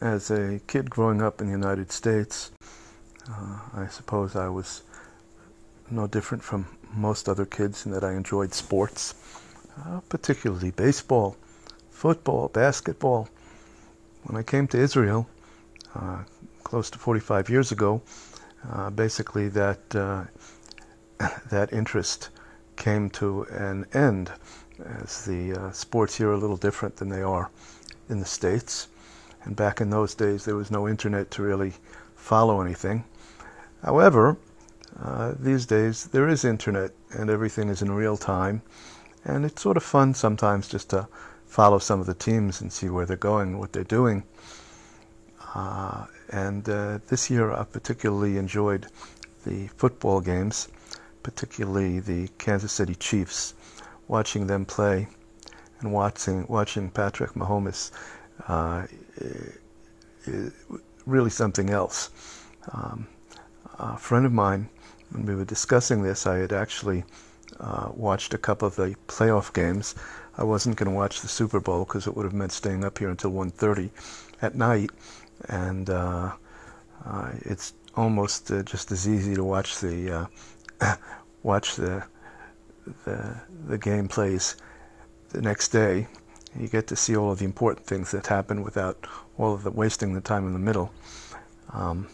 as a kid growing up in the United States, uh, I suppose I was no different from most other kids in that I enjoyed sports, uh, particularly baseball, football, basketball. When I came to Israel, uh, close to 45 years ago, uh, basically that uh, that interest came to an end, as the uh, sports here are a little different than they are in the states. And back in those days, there was no internet to really follow anything. However, uh, these days there is internet and everything is in real time, and it's sort of fun sometimes just to follow some of the teams and see where they're going, what they're doing. Uh, and uh, this year I particularly enjoyed the football games, particularly the Kansas City Chiefs, watching them play and watching watching Patrick Mahomes uh, really something else. Um, a friend of mine, when we were discussing this, I had actually uh, watched a couple of the playoff games. I wasn't going to watch the Super Bowl because it would have meant staying up here until 1:30 at night, and uh, uh, it's almost uh, just as easy to watch the uh, watch the the the game plays the next day. You get to see all of the important things that happen without all of the wasting the time in the middle. Um,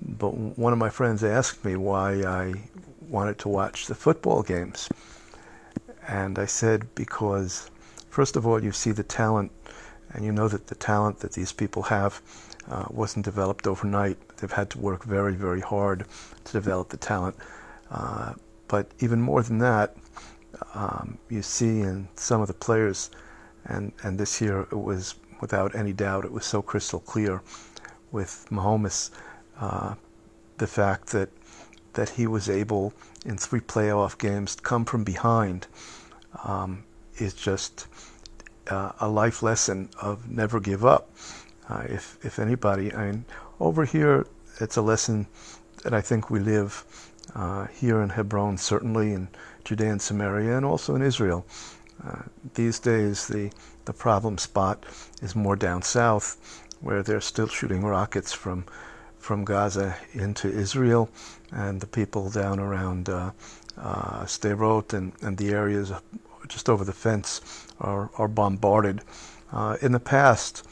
but one of my friends asked me why I wanted to watch the football games. And I said, because first of all, you see the talent, and you know that the talent that these people have uh, wasn't developed overnight. They've had to work very, very hard to develop the talent. Uh, but even more than that, um, you see in some of the players, and, and this year it was without any doubt, it was so crystal clear with Mahomes, uh, the fact that that he was able in three playoff games to come from behind um, is just uh, a life lesson of never give up. Uh, if if anybody, I mean, over here, it's a lesson that I think we live uh, here in Hebron, certainly in Judea and Samaria, and also in Israel. Uh, these days, the the problem spot is more down south, where they're still shooting rockets from from Gaza into Israel, and the people down around uh, uh, Sderot and, and the areas just over the fence are, are bombarded. Uh, in the past,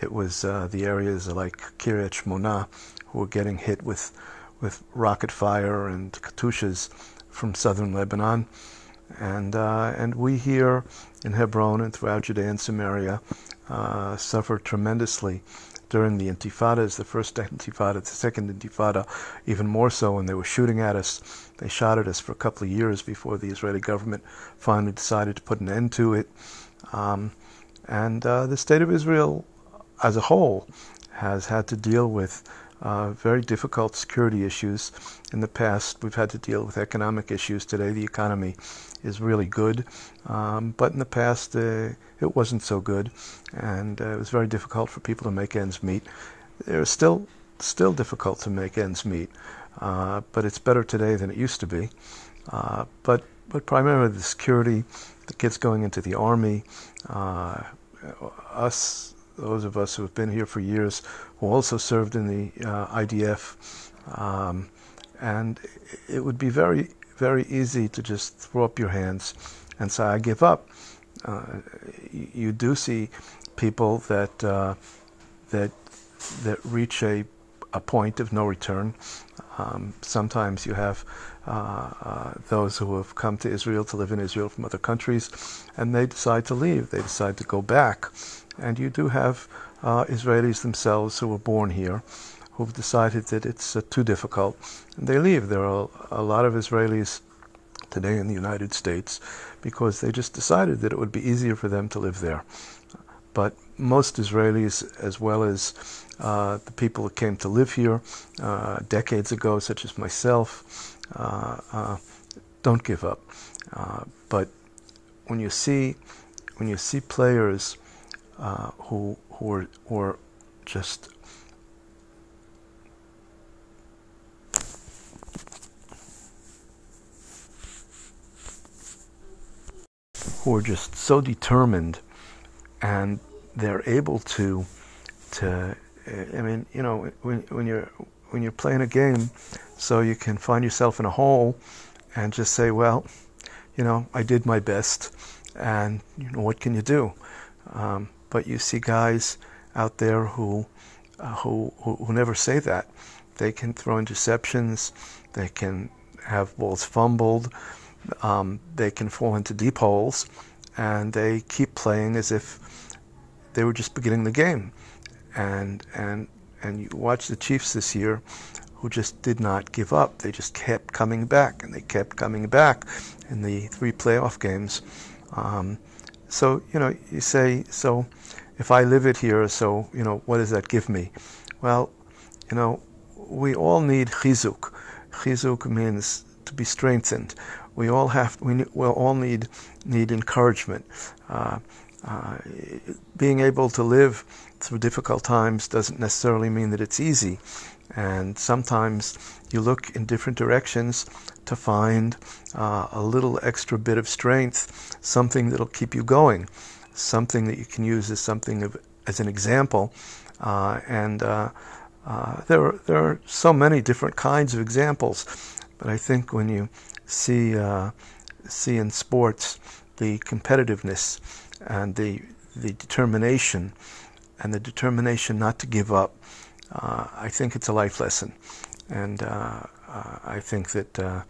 it was uh, the areas like Kiryat Shmona who were getting hit with with rocket fire and Katyushas from southern Lebanon. And, uh, and we here in Hebron and throughout Judea and Samaria uh, suffered tremendously during the intifadas, the first intifada, the second intifada, even more so when they were shooting at us. They shot at us for a couple of years before the Israeli government finally decided to put an end to it. Um, and uh, the state of Israel as a whole has had to deal with uh, very difficult security issues. In the past, we've had to deal with economic issues. Today, the economy is really good, um, but in the past, uh, it wasn't so good, and uh, it was very difficult for people to make ends meet. It's still still difficult to make ends meet, uh, but it's better today than it used to be. Uh, but but primarily the security, the kids going into the army, uh, us those of us who have been here for years, who also served in the uh, IDF. Um, and it would be very, very easy to just throw up your hands and say, I give up. Uh, you do see people that, uh, that, that reach a, a point of no return. Um, sometimes you have uh, uh, those who have come to Israel to live in Israel from other countries, and they decide to leave. They decide to go back. And you do have uh, Israelis themselves who were born here who've decided that it's uh, too difficult and they leave. There are a lot of Israelis today in the United States because they just decided that it would be easier for them to live there. But most Israelis, as well as uh, the people that came to live here uh, decades ago, such as myself, uh, uh don't give up. Uh, but when you see when you see players uh, who who are, who are just who are just so determined and they're able to to I mean, you know, when when you're when you're playing a game, so you can find yourself in a hole, and just say, well, you know, I did my best, and you know, what can you do? Um, but you see guys out there who, uh, who, who never say that. They can throw interceptions. They can have balls fumbled. Um, they can fall into deep holes, and they keep playing as if they were just beginning the game. And and and you watch the Chiefs this year, who just did not give up. They just kept coming back, and they kept coming back in the three playoff games. Um, so you know, you say, so if I live it here, so you know, what does that give me? Well, you know, we all need chizuk. Chizuk means to be strengthened. We all have, we, we all need need encouragement. Uh, uh, being able to live through difficult times doesn't necessarily mean that it's easy. And sometimes you look in different directions to find uh, a little extra bit of strength, something that'll keep you going, something that you can use as something of, as an example. Uh, and uh, uh there, are, there are so many different kinds of examples, but I think when you see uh, see in sports the competitiveness and the the determination and the determination not to give up. Uh, I think it's a life lesson, and uh, uh I think that uh,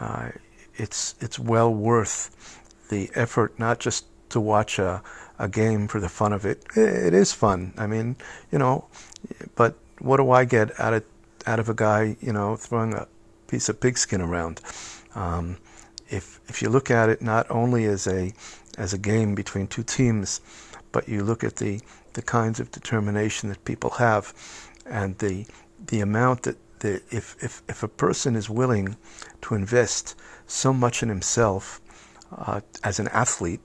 uh, it's it's well worth the effort, not just to watch a, a game for the fun of it. It is fun. I mean, you know, but what do I get out of out of a guy, you know, throwing a piece of pigskin around? Um, if if you look at it not only as a as a game between two teams, but you look at the the kinds of determination that people have, and the the amount that the if if if a person is willing to invest so much in himself uh, as an athlete,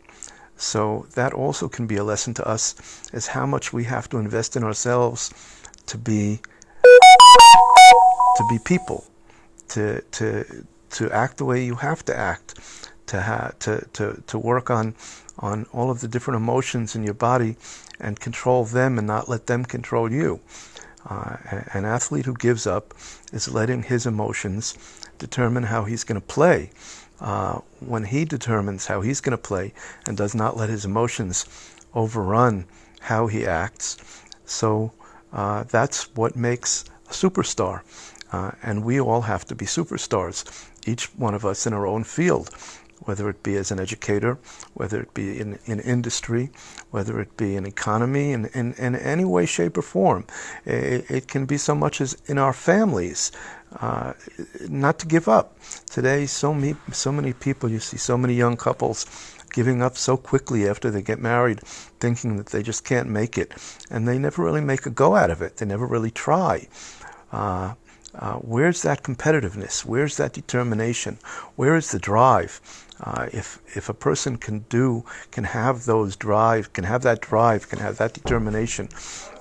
so that also can be a lesson to us as how much we have to invest in ourselves to be to be people, to to to act the way you have to act, to to, to, to work on on all of the different emotions in your body and control them and not let them control you. Uh, an athlete who gives up is letting his emotions determine how he's going to play. Uh, when he determines how he's going to play and does not let his emotions overrun how he acts, so uh, that's what makes a superstar. Uh, and we all have to be superstars, each one of us in our own field, whether it be as an educator, whether it be in, in industry, whether it be in economy, in, in, in any way, shape, or form. It, it can be so much as in our families. Uh, not to give up. Today, so many, so many people, you see so many young couples giving up so quickly after they get married, thinking that they just can't make it. And they never really make a go out of it. They never really try. Uh, uh, where's that competitiveness? Where's that determination? Where is the drive? Uh, if if a person can do, can have those drive, can have that drive, can have that determination,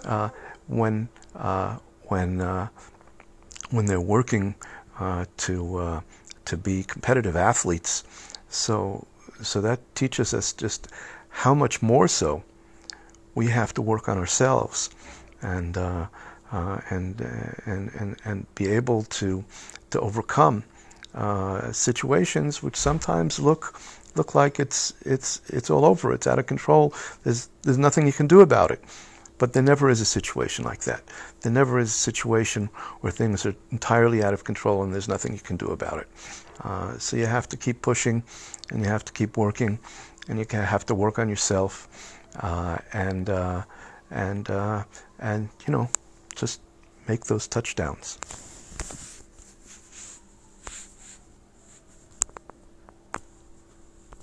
uh, when uh, when uh, when they're working uh, to to be competitive athletes, so so that teaches us just how much more so we have to work on ourselves, and and, uh, and, and, and be able to, to overcome uh, situations which sometimes look look like it's it's it's all over. It's out of control. There's there's nothing you can do about it. But there never is a situation like that. There never is a situation where things are entirely out of control and there's nothing you can do about it. Uh, so you have to keep pushing, and you have to keep working, and you have to work on yourself, uh, and uh, and uh, and you know just make those touchdowns.